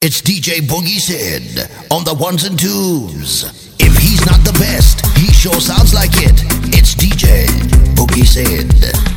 It's DJ Boogie Sid on the ones and twos. If he's not the best, he sure sounds like it. It's DJ Boogie Sid.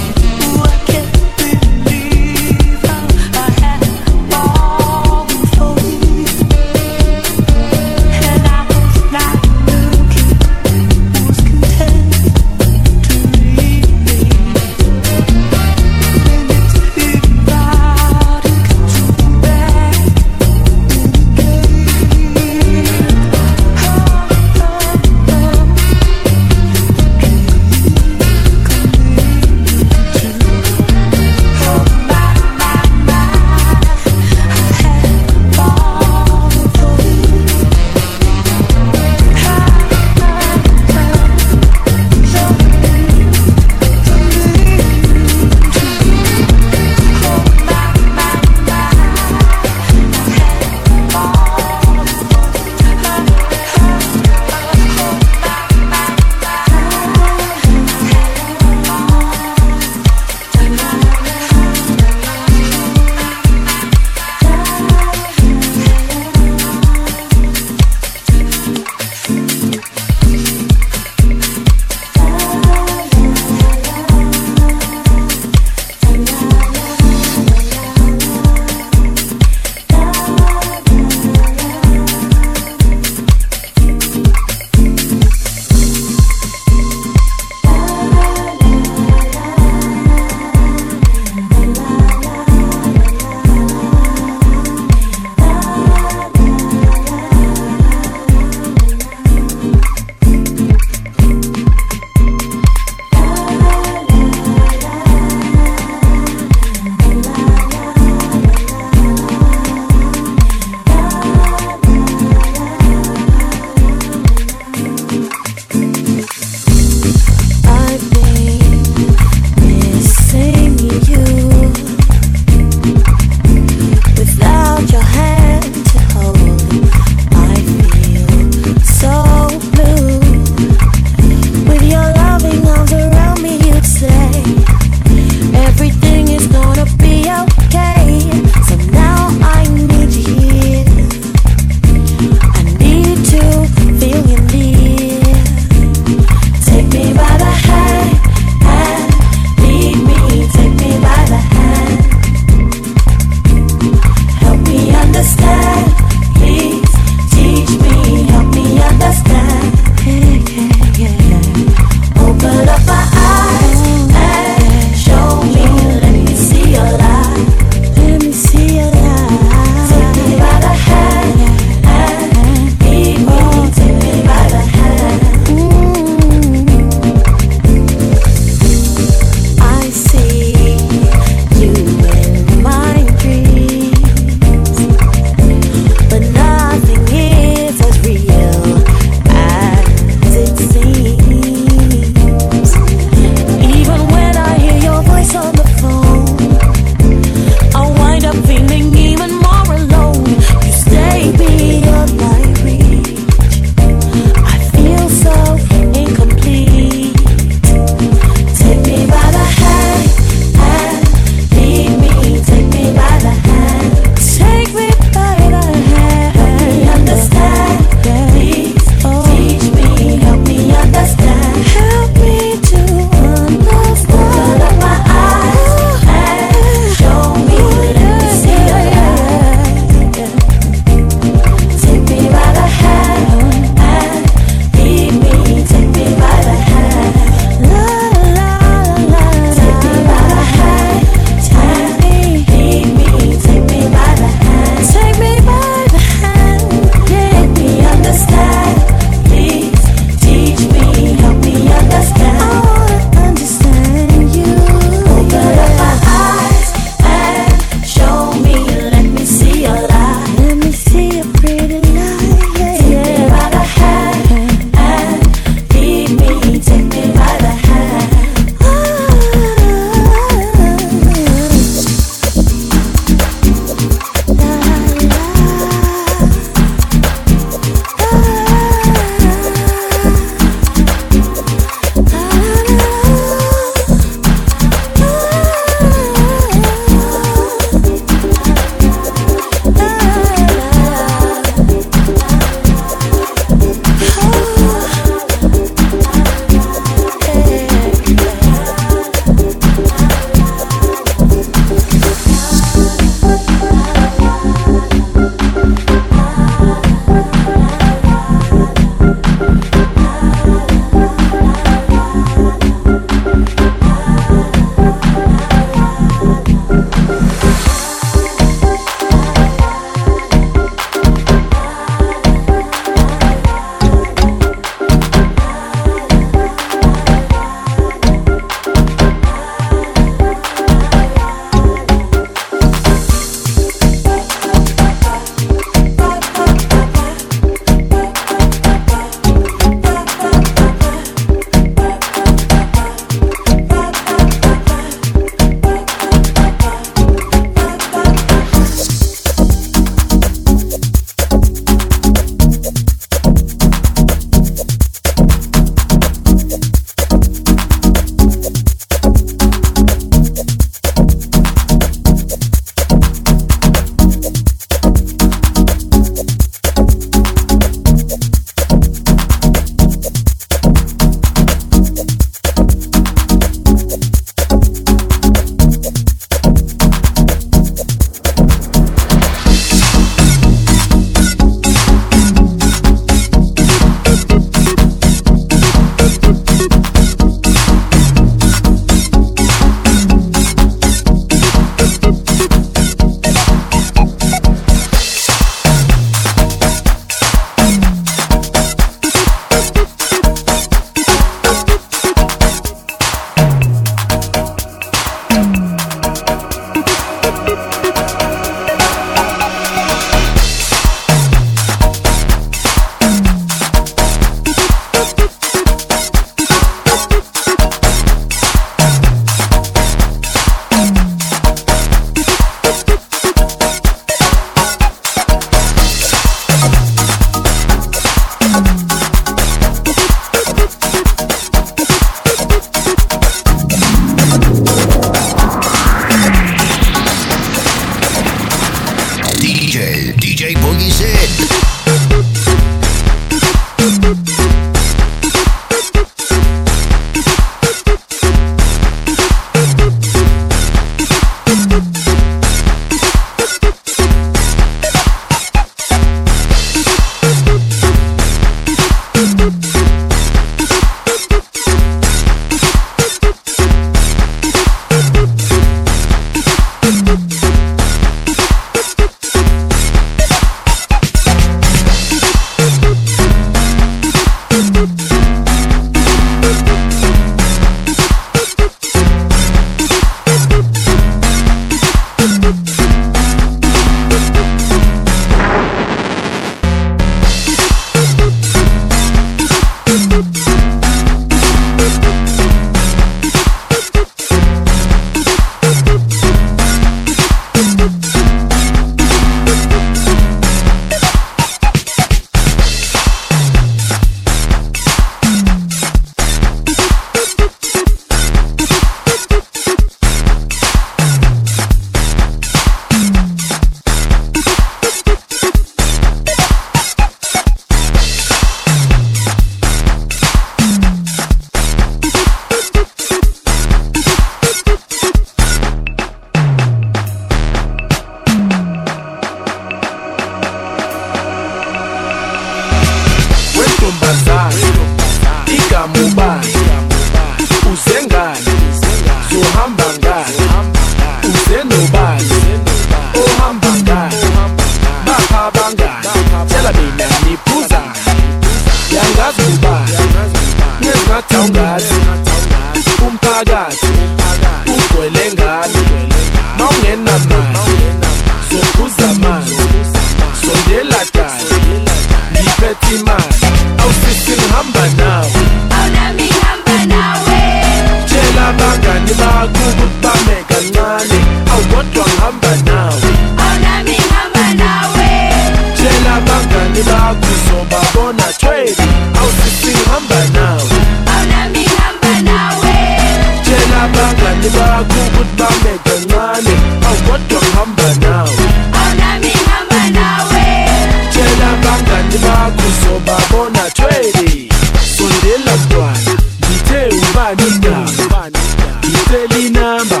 daily number.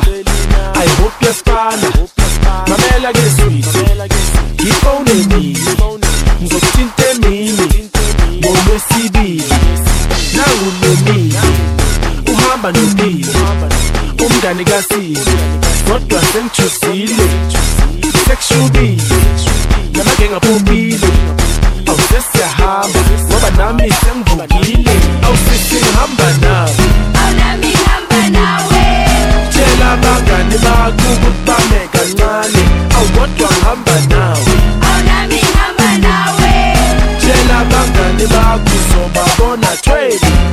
I hope you're spanner. Mamela get sweet. Keep on the knee. Go tinte mini. Momo CD. Now you me. Uhamba no me. Umgani gasi. Kodwa sengithusile. Sexual beat. Namakenga phobile. on a trade.